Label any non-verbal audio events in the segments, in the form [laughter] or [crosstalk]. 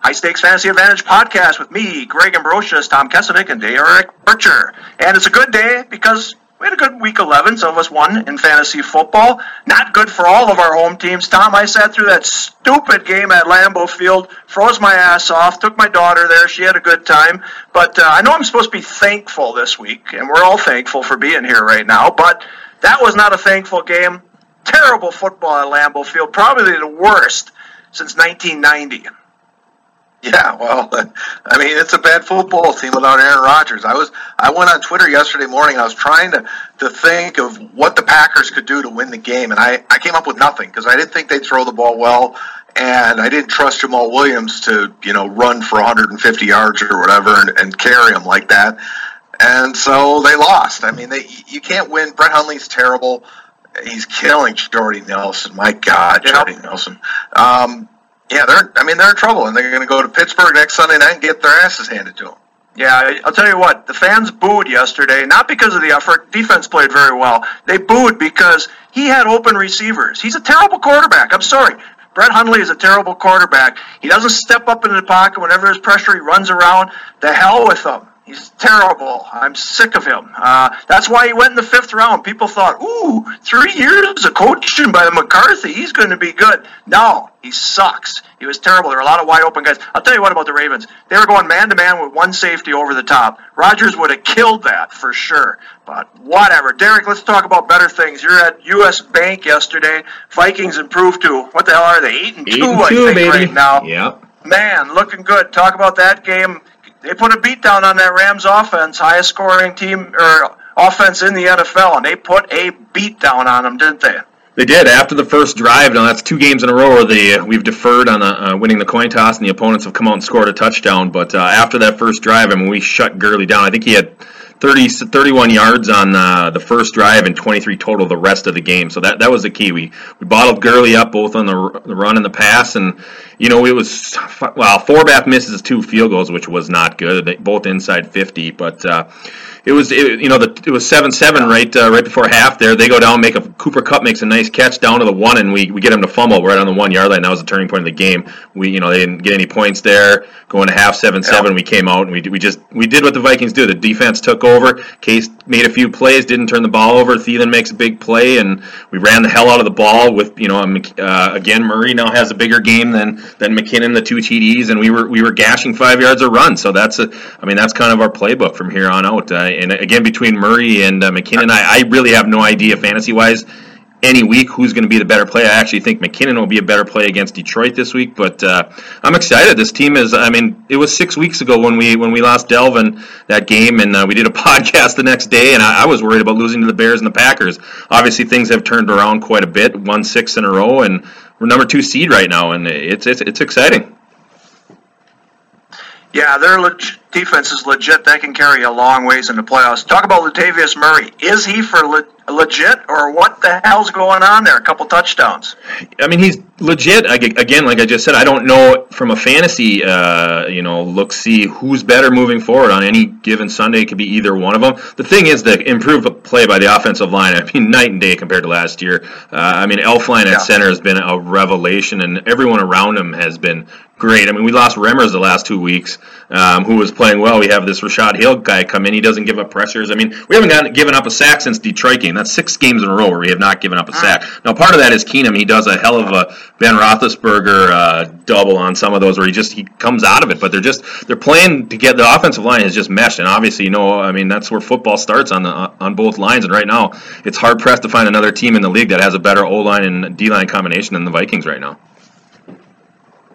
High Stakes Fantasy Advantage podcast with me, Greg Ambrosius, Tom Kessenich, and Darik Bircher. And it's a good day because we had a good week 11. Some of us won in fantasy football. Not good for all of our home teams. Tom, I sat through that stupid game at Lambeau Field, froze my ass off, took my daughter there. She had a good time. But uh, I know I'm supposed to be thankful this week, and we're all thankful for being here right now. But that was not a thankful game terrible football at Lambeau Field, probably the worst since 1990. [laughs] Yeah, well, I mean, it's a bad football team without Aaron Rodgers. I was, I went on Twitter yesterday morning. I was trying to, to think of what the Packers could do to win the game, and I, I came up with nothing because I didn't think they'd throw the ball well, and I didn't trust Jamaal Williams to, you know, run for 150 yards or whatever and, and carry him like that, and so they lost. I mean, they, you can't win. Brett Hundley's terrible he's killing Jordy Nelson. My God, yep. Jordy Nelson. Um, yeah, they're. I mean, they're in trouble, and they're going to go to Pittsburgh next Sunday night and get their asses handed to them. Yeah, I'll tell you what. The fans booed yesterday, not because of the effort. Defense played very well. They booed because he had open receivers. He's a terrible quarterback. I'm sorry. Brett Hundley is a terrible quarterback. He doesn't step up into the pocket whenever there's pressure. He runs around. The hell with him. He's terrible. I'm sick of him. Uh, that's why he went in the fifth round. People thought, ooh, three years of coaching by McCarthy. He's going to be good. No, he sucks. He was terrible. There were a lot of wide open guys. I'll tell you what about the Ravens. They were going man to man with one safety over the top. Rodgers would have killed that for sure. But whatever. Darik, let's talk about better things. You're at U.S. Bank yesterday. Vikings improved to what the hell are they? Eight and Eight two, and I two, think, baby. right now. Yep. Man, looking good. Talk about that game they put a beat down on that Rams offense, highest scoring team or offense in the NFL, and they put a beat down on them, didn't they? They did after the first drive. Now that's two games in a row where they we've deferred on uh, winning the coin toss, and the opponents have come out and scored a touchdown. But uh, after that first drive, I mean, we shut Gurley down. I think he had 30, 31 yards on uh, the first drive and 23 total the rest of the game. So that, that was the key. We we bottled Gurley up both on the, the run and the pass, and you know it was well four Forbath misses two field goals, which was not good, both inside 50, but. Uh, it was it, you know the, it was seven seven right uh, right before half there. They go down, make a Cooper Kupp makes a nice catch down to the one, and we, we get him to fumble right on the one yard line. That was the turning point of the game. We you know they didn't get any points there. Going to half seven seven, we came out and we we just we did what the Vikings do. The defense took over. Case made a few plays, didn't turn the ball over. Thielen makes a big play, and we ran the hell out of the ball with you know uh, again Murray now has a bigger game than than McKinnon the two TDs, and we were we were gashing five yards a run. So that's a I mean that's kind of our playbook from here on out. Uh, and again, between Murray and uh, McKinnon, I, I really have no idea fantasy wise any week who's going to be the better play. I actually think McKinnon will be a better play against Detroit this week, but uh, I'm excited. This team is. I mean, it was six weeks ago when we when we lost Dalvin that game, and uh, we did a [laughs] podcast the next day, and I, I, was worried about losing to the Bears and the Packers. Obviously, things have turned around quite a bit. Won six in a row, and we're number two seed right now, and it's it's, it's exciting. Yeah, their leg- defense is legit. They can carry a long ways in the playoffs. Talk about Latavius Murray. Is he for le- legit, or what the hell's going on there? A couple touchdowns. I mean, he's legit. Again, like I just said, I don't know from a fantasy, uh, you know, look see who's better moving forward on any given Sunday. It could be either one of them. The thing is, the improved play by the offensive line. I mean, night and day compared to last year. Uh, I mean, Elflein at yeah. center has been a revelation, and everyone around him has been great. I mean, we lost Remmers the last two weeks, um, who was playing well. We have this Rashad Hill guy come in. He doesn't give up pressures. I mean, we haven't gotten, given up a sack since Detroit game. That's six games in a row where we have not given up a sack. Now, part of that is Keenum. He does a hell of a Ben Roethlisberger uh, double on some of those where he just he comes out of it. But they're just they're playing to get the offensive line is just meshed, and obviously, you know, I mean, that's where football starts on the on both lines. And right now, it's hard pressed to find another team in the league that has a better O line and D line combination than the Vikings right now.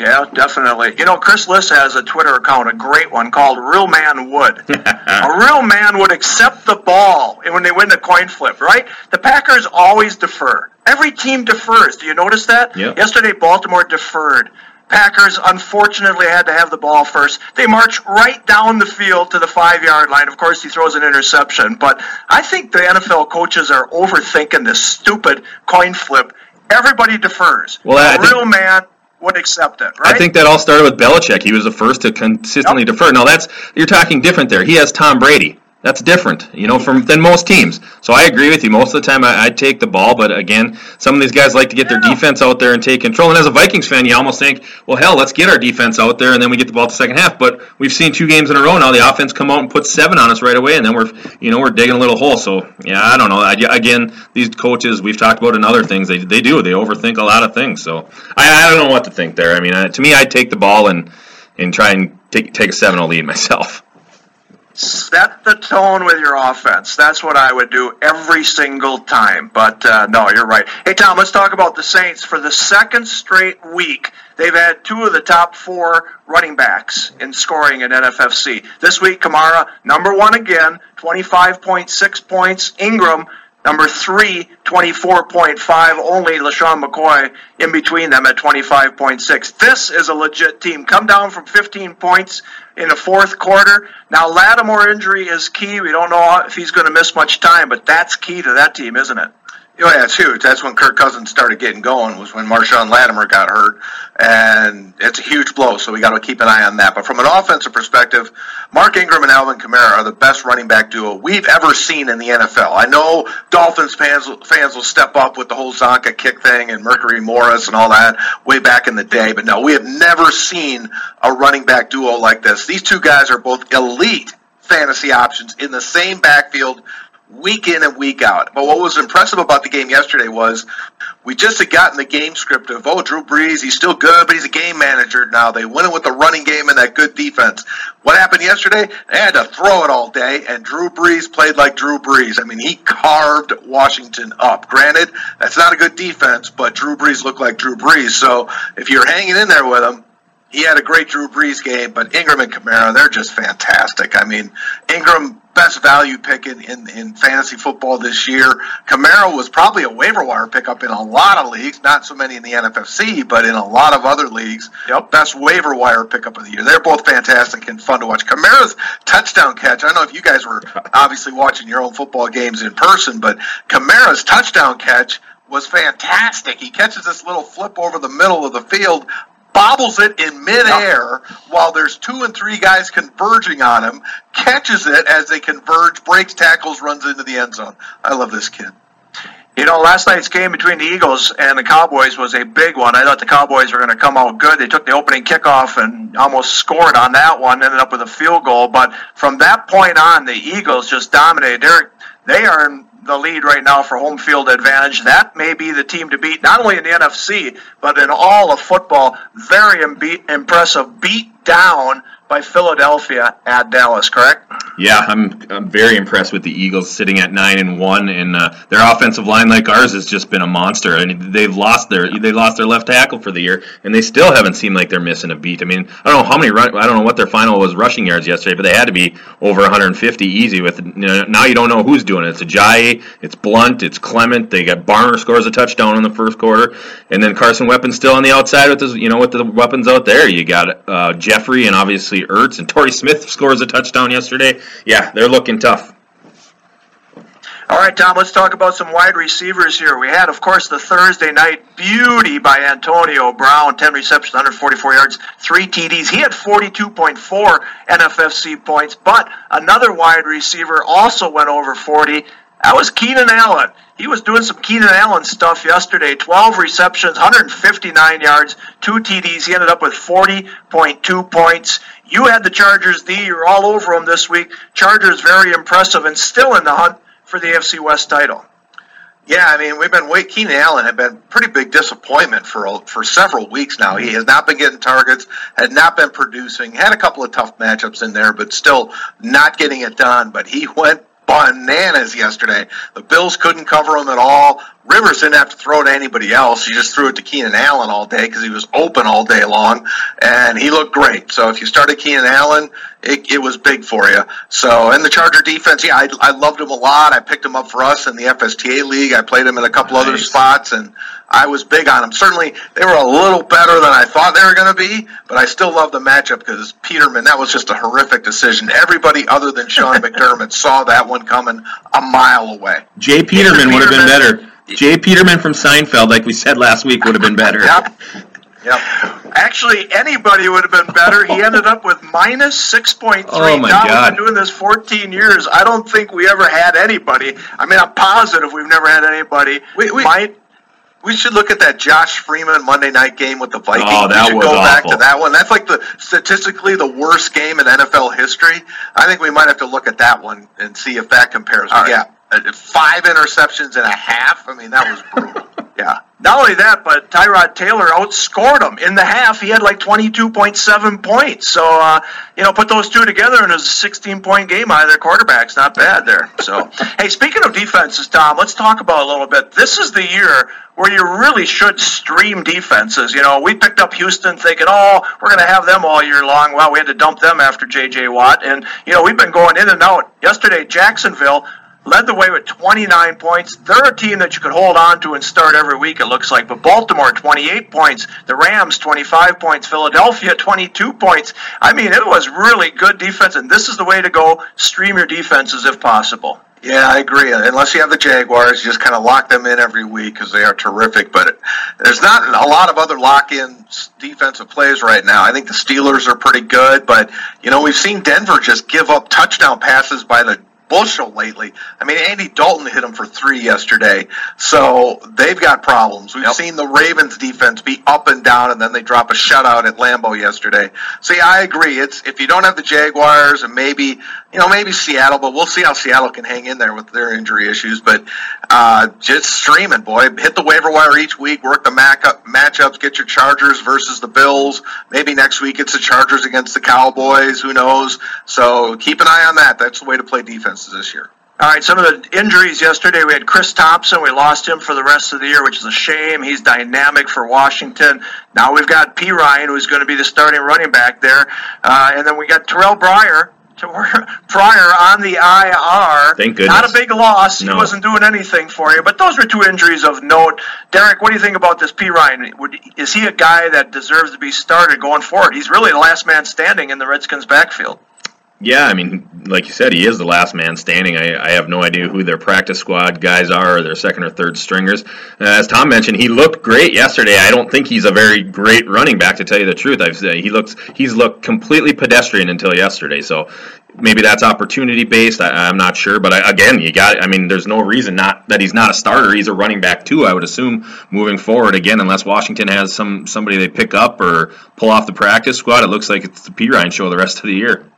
Yeah, definitely. You know, Chris Liss has a Twitter account, a great one called Real Man Would. [laughs] a real man would accept the ball when they win the coin flip, right? The Packers always defer. Every team defers. Do you notice that? Yep. Yesterday, Baltimore deferred. Packers unfortunately had to have the ball first. They march right down the field to the five yard line. Of course, he throws an interception, but I think the NFL coaches are overthinking this stupid coin flip. Everybody defers. Well, think- real man would accept it, right? I think that all started with Belichick. He was the first to consistently Yep. defer. Now that's you're talking different there. He has Tom Brady. That's different, you know, from than most teams. So I agree with you. Most of the time, I, I take the ball, but again, some of these guys like to get their defense out there and take control. And as a Vikings fan, you almost think, well, hell, let's get our defense out there, and then we get the ball to the second half. But we've seen two games in a row now. The offense come out and put seven on us right away, and then we're, you know, we're digging a little hole. So yeah, I don't know. I, again, these coaches, we've talked about in other things. They they do. They overthink a lot of things. So I, I don't know what to think there. I mean, uh, to me, I'd take the ball and and try and take take a 7-0 lead myself. Set the tone with your offense. That's what I would do every single time. But uh, no, you're right. Hey, Tom, let's talk about the Saints. For the second straight week, they've had two of the top four running backs in scoring in NFFC. This week, Kamara, number one again, 25.6 points. Ingram, Number three, 24.5, only LeSean McCoy in between them at 25.6. This is a legit team. Come down from 15 points in the fourth quarter. Now, Lattimore injury is key. We don't know if he's going to miss much time, but that's key to that team, isn't it? Oh, yeah, it's huge. That's when Kirk Cousins started getting going. Was when Marshon Lattimore got hurt, and it's a huge blow. So we got to keep an eye on that. But from an offensive perspective, Mark Ingram and Alvin Kamara are the best running back duo we've ever seen in the NFL. I know Dolphins fans fans will step up with the whole Csonka kick thing and Mercury Morris and all that way back in the day, but no, we have never seen a running back duo like this. These two guys are both elite fantasy options in the same backfield week in and week out. But what was impressive about the game yesterday was we just had gotten the game script of, oh, Drew Brees, he's still good, but he's a game manager now. They went in with the running game and that good defense. What happened yesterday? They had to throw it all day, and Drew Brees played like Drew Brees. I mean, he carved Washington up. Granted, that's not a good defense, but Drew Brees looked like Drew Brees. So if you're hanging in there with him, he had a great Drew Brees game, but Ingram and Kamara, they're just fantastic. I mean, Ingram, best value pick in, in, in fantasy football this year. Kamara was probably a waiver wire pickup in a lot of leagues, not so many in the NFFC, but in a lot of other leagues. Yep. Best waiver wire pickup of the year. They're both fantastic and fun to watch. Kamara's touchdown catch, I don't know if you guys were [laughs] obviously watching your own football games in person, but Kamara's touchdown catch was fantastic. He catches this little flip over the middle of the field, bobbles it in midair while there's two and three guys converging on him, catches it as they converge, breaks tackles, runs into the end zone. I love this kid. You know, last night's game between the Eagles and the Cowboys was a big one. I thought the Cowboys were going to come out good. They took the opening kickoff and almost scored on that one, ended up with a field goal. But from that point on, the Eagles just dominated. They're, they are in the lead right now for home field advantage. That may be the team to beat, not only in the NFC, but in all of football. Very impressive beat down by Philadelphia at Dallas, correct? Yeah, I'm, I'm very impressed with the Eagles sitting at nine and one, and uh, their offensive line, like ours, has just been a monster. I mean, they've lost their they lost their left tackle for the year, and they still haven't seemed like they're missing a beat. I mean, I don't know how many run, I don't know what their final was rushing yards yesterday, but they had to be over 150 easy. With you know, now you don't know who's doing it. It's Ajayi, it's Blount, it's Clement. They got Barner scores a touchdown in the first quarter, and then Carson Weapons still on the outside with his, you know with the weapons out there. You got uh, Jeffery and obviously Ertz and Torrey Smith scores a touchdown yesterday. Yeah, they're looking tough. All right, Tom, let's talk about some wide receivers here. We had, of course, the Thursday night beauty by Antonio Brown 10 receptions, 144 yards, three TDs. He had 42.4 NFFC points, but another wide receiver also went over 40. That was Keenan Allen. He was doing some Keenan Allen stuff yesterday. 12 receptions, 159 yards, two TDs. He ended up with 40.2 points. You had the Chargers D. You're all over them this week. Chargers very impressive and still in the hunt for the AFC West title. Yeah, I mean, we've been wait. Keenan Allen had been pretty big disappointment for for several weeks now. He has not been getting targets, had not been producing, had a couple of tough matchups in there, but still not getting it done. But he [laughs] went bananas yesterday. The Bills couldn't cover him at all. Rivers didn't have to throw it to anybody else. He just threw it to Keenan Allen all day because he was open all day long, and he looked great. So if you started Keenan Allen, it, it was big for you. So and the Charger defense, yeah, I, I loved him a lot. I picked him up for us in the FSTA league. I played him in a couple nice. other spots, and I was big on them. Certainly, they were a little better than I thought they were going to be, but I still love the matchup because Peterman, that was just a horrific decision. Everybody other than Sean [laughs] McDermott saw that one coming a mile away. Jay Peterman would have been better. Jay Peterman from Seinfeld, like we said last week, would have been better. yep. Yep. Actually, anybody would have been better. He ended up with minus 6.3. Oh, my now, God. We've been doing this 14 years. I don't think we ever had anybody. I mean, I'm positive we've never had anybody. We, we, we should look at that Josh Freeman Monday night game with the Vikings. Oh, that we should was go awful. back to that one. That's like the statistically the worst game in NFL history. I think we might have to look at that one and see if that compares. Right. Yeah, uh, five interceptions and a half. I mean, that was brutal. [laughs] yeah. Not only that, but Tyrod Taylor outscored him in the half. He had like 22.7 points. So, uh, you know, put those two together and it was a 16 point game their quarterbacks. Not bad there. So, [laughs] hey, speaking of defenses, Tom, let's talk about a little bit. This is the year where you really should stream defenses. You know, we picked up Houston thinking, oh, we're going to have them all year long. Well, we had to dump them after J.J. Watt. And, you know, we've been going in and out. Yesterday, Jacksonville led the way with 29 points. They're a team that you could hold on to and start every week, it looks like. But Baltimore, 28 points. The Rams, 25 points. Philadelphia, 22 points. I mean, it was really good defense, and this is the way to go. Stream your defenses if possible. Yeah, I agree. Unless you have the Jaguars, you just kind of lock them in every week because they are terrific. But there's not a lot of other lock-in defensive plays right now. I think the Steelers are pretty good, but you know we've seen Denver just give up touchdown passes by the bushel lately. I mean, Andy Dalton hit him for three yesterday, so they've got problems. We've yep. seen the Ravens defense be up and down, and then they drop a shutout at Lambeau yesterday. See, I agree. It's if you don't have the Jaguars and maybe you know maybe Seattle, but we'll see how Seattle can hang in there with their injury issues. But uh, just streaming, boy, hit the waiver wire each week, work the matchups, get your Chargers versus the Bills. Maybe next week it's the Chargers against the Cowboys. Who knows? So keep an eye on that. That's the way to play defense this year. All right, some of the injuries yesterday. We had Chris Thompson. We lost him for the rest of the year, which is a shame. He's dynamic for Washington. Now we've got Perine, who's going to be the starting running back there. Uh, and then we got Terrell [laughs] Pryor on the IR. Thank goodness. Not a big loss. No. He wasn't doing anything for you. But those were two injuries of note. Darik, what do you think about this Perine? Would, is he a guy that deserves to be started going forward? He's really the last man standing in the Redskins' backfield. Yeah, I mean, like you said, he is the last man standing. I, I have no idea who their practice squad guys are or their second or third stringers. Uh, as Tom mentioned, he looked great yesterday. I don't think he's a very great running back, to tell you the truth. I've he looks he's looked completely pedestrian until yesterday. So maybe that's opportunity based. I, am not sure, but I, again, you got. I mean, there's no reason not that he's not a starter. He's a running back too. I would assume moving forward again, unless Washington has some somebody they pick up or pull off the practice squad. It looks like it's the Perine show the rest of the year.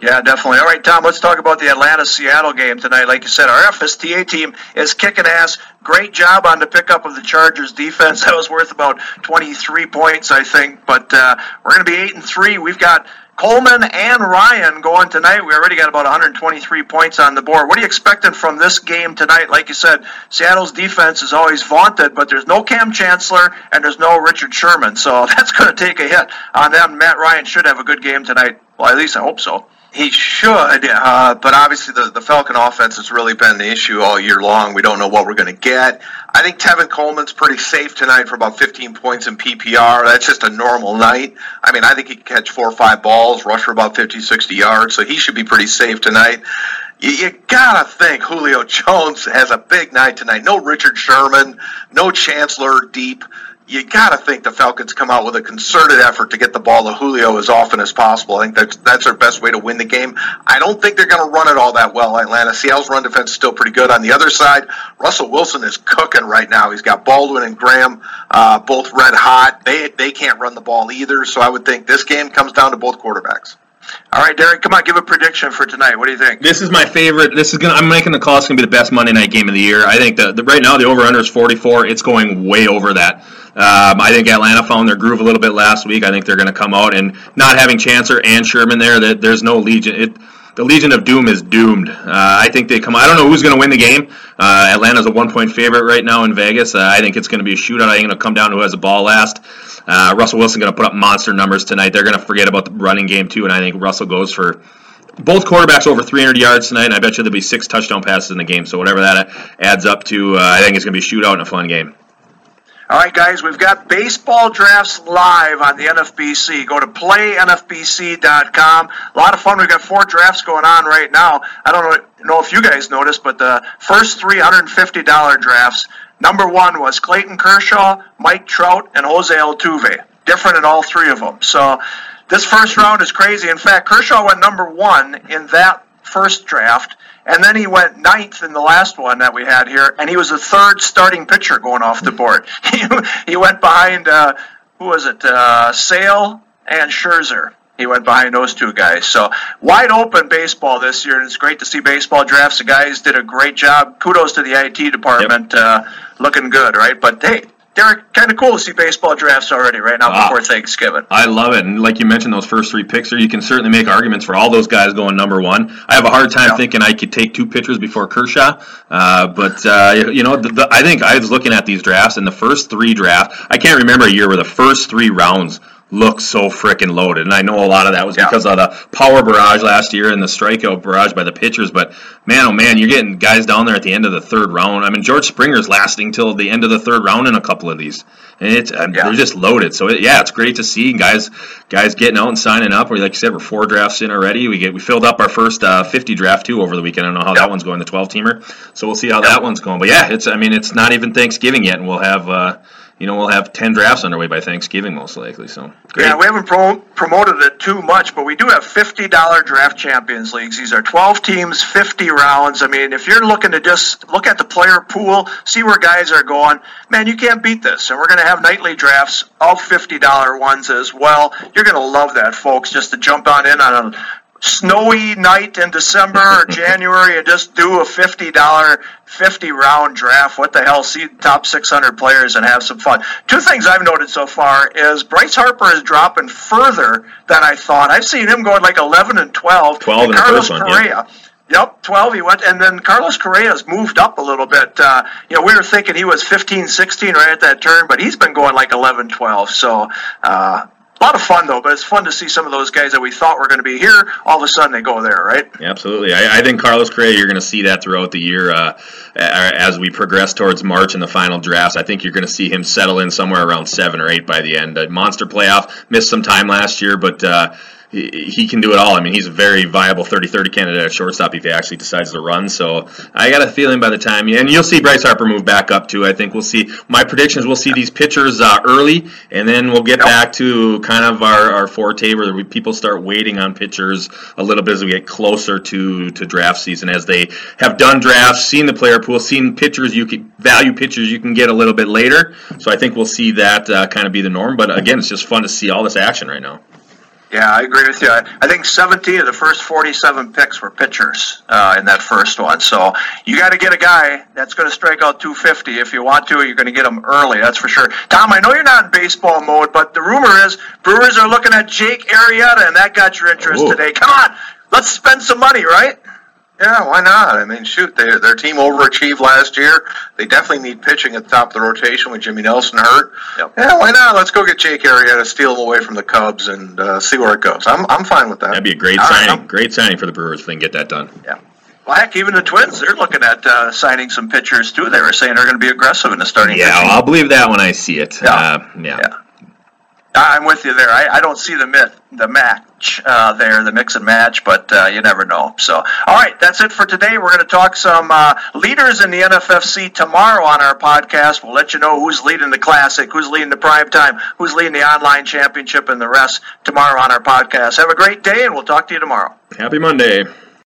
Yeah, definitely. All right, Tom, let's talk about the Atlanta Seattle game tonight. Like you said, our FSTA team is kicking ass. Great job on the pickup of the Chargers defense. [laughs] That was worth about 23 points, I think. But uh, we're going to be 8 and 3. We've got Coleman and Ryan going tonight. We already got about 123 points on the board. What are you expecting from this game tonight? Like you said, Seattle's defense is always vaunted, but there's no Kam Chancellor and there's no Richard Sherman, so [laughs] that's going to take a hit on them. Matt Ryan should have a good game tonight. Well, at least I hope so. He should, uh, but obviously the, the Falcon offense has really been the issue all year long. We don't know what we're going to get. I think Tevin Coleman's pretty safe tonight for about 15 points in PPR. That's just a normal night. I mean, I think he can catch four or five balls, rush for about 50, 60 yards, so he should be pretty safe tonight. You, you gotta think Julio Jones has a big night tonight. No Richard Sherman, no Chancellor deep you got to think the Falcons come out with a concerted effort to get the ball to Julio as often as possible. I think that's that's their best way to win the game. I don't think they're going to run it all that well. Atlanta Seattle's run defense is still pretty good. On the other side, Russell Wilson is cooking right now. He's got Baldwin and Graham uh, both red hot. They they can't run the ball either. So I would think this game comes down to both quarterbacks. All right, Darik, come on, give a prediction for tonight. What do you think? This is my favorite. This is gonna. I'm making the call. It's gonna be the best Monday night game of the year. I think that the, right now the over under is 44. It's going way over that. Um, I think Atlanta found their groove a little bit last week. I think they're going to come out and not having Chancellor and Sherman there. That there's no Legion. It, the Legion of Doom is doomed. Uh, I think they come. I don't know who's going to win the game. Uh, Atlanta's a one point favorite right now in Vegas. Uh, I think it's going to be a shootout. I think it'll come down to who has the ball last. Uh, Russell Wilson going to put up monster numbers tonight. They're going to forget about the running game too, and I think Russell goes for both quarterbacks over 300 yards tonight. And I bet you there'll be six touchdown passes in the game. So whatever that adds up to, uh, I think it's going to be a shootout and a fun game. All right, guys, we've got baseball drafts live on the NFBC. Go to playnfbc.com. A lot of fun. We've got four drafts going on right now. I don't know if you guys noticed, but the first $350 drafts, number one was Clayton Kershaw, Mike Trout, and Jose Altuve. Different in all three of them. So this first round is crazy. In fact, Kershaw went number one in that first draft. And then he went ninth in the last one that we had here, and he was the third starting pitcher going off the board. [laughs] he, he went behind, uh, who was it, uh, Sale and Scherzer. He went behind those two guys. So wide open baseball this year, and it's great to see baseball drafts. The guys did a great job. Kudos to the IT department, yep. uh, looking good, right? But hey, Darik, kind of cool to see baseball drafts already right now before Thanksgiving. I love it, and like you mentioned, those first three picks, there you can certainly make arguments for all those guys going number one. I have a hard time yeah. thinking I could take two pitchers before Kershaw, uh, but uh, you know, the, the, I think I was looking at these drafts, and the first three drafts, I can't remember a year where the first three rounds looked so freaking loaded. And I know a lot of that was yeah. because of the power barrage last year and the strikeout barrage by the pitchers. But man, oh man, you're getting guys down there at the end of the third round. I mean, George Springer's lasting till the end of the third round in a couple of these, and it's yeah. they're just loaded. So it, yeah, it's great to see guys guys getting out and signing up. We like you said, we're four drafts in already. We get we filled up our first uh, 50 draft too over the weekend. I don't know how that one's going, the 12 teamer. So we'll see how that one's going. But yeah, it's I mean it's not even Thanksgiving yet, and we'll have. Uh, you know, we'll have 10 drafts underway by Thanksgiving, most likely. So, great. Yeah, we haven't pro- promoted it too much, but we do have $50 draft champions leagues. These are 12 teams, 50 rounds. I mean, if you're looking to just look at the player pool, see where guys are going, man, you can't beat this. And we're going to have nightly drafts of $50 ones as well. You're going to love that, folks, just to jump on in on a snowy night in December or January and just do a fifty dollar fifty round draft. What the hell? See top six hundred players and have some fun. Two things I've noted so far is Bryce Harper is dropping further than I thought. I've seen him going like eleven and twelve. Twelve and Carlos one, Correa. Yeah. Yep, 12 he went, and then Carlos Correa's moved up a little bit. Uh, you know, we were thinking he was 15, 16 right at that turn, but he's been going like 11, 12. So, uh, lot of fun though, but it's fun to see some of those guys that we thought were going to be here. All of a sudden, they go there, right? Absolutely. I, I think Carlos Correa, you're going to see that throughout the year uh, as we progress towards March and the final drafts. I think you're going to see him settle in somewhere around seven or eight by the end. A monster playoff, missed some time last year, but. Uh, he can do it all. I mean, he's a very viable 30-30 candidate at shortstop if he actually decides to run. So I got a feeling by the time, and you'll see Bryce Harper move back up too. I think we'll see. My predictions: we'll see these pitchers uh, early, and then we'll get back to kind of our, our forte where we, people start waiting on pitchers a little bit as we get closer to to draft season, as they have done drafts, seen the player pool, seen pitchers you can value pitchers you can get a little bit later. So I think we'll see that uh, kind of be the norm. But again, it's just fun to see all this action right now. Yeah, I agree with you. I, think 17 of the first 47 picks were pitchers uh, in that first one. So you got to get a guy that's going to strike out 250 if you want to. You're going to get him early, that's for sure. Tom, I know you're not in baseball mode, but the rumor is Brewers are looking at Jake Arrieta, and that got your interest Ooh. today. Come on, let's spend some money, right? Yeah, why not? I mean, shoot, they, their team overachieved last year. They definitely need pitching at the top of the rotation with Jimmy Nelson hurt. Yep. Yeah, why not? Let's go get Jake Arrieta, to steal him away from the Cubs, and uh, see where it goes. I'm, I'm fine with that. That'd be a great All signing. Right, great signing for the Brewers if they can get that done. Yeah. Well, heck, even the Twins, they're looking at uh, signing some pitchers, too. They were saying they're going to be aggressive in the starting Yeah, well, I'll believe that when I see it. Yeah. Uh, yeah. yeah. I'm with you there. I, I don't see the myth, the match uh, there, the mix and match, but uh, you never know. So, all right, that's it for today. We're going to talk some uh, leaders in the NFFC tomorrow on our podcast. We'll let you know who's leading the Classic, who's leading the Prime Time, who's leading the Online Championship, and the rest tomorrow on our podcast. Have a great day, and we'll talk to you tomorrow. Happy Monday.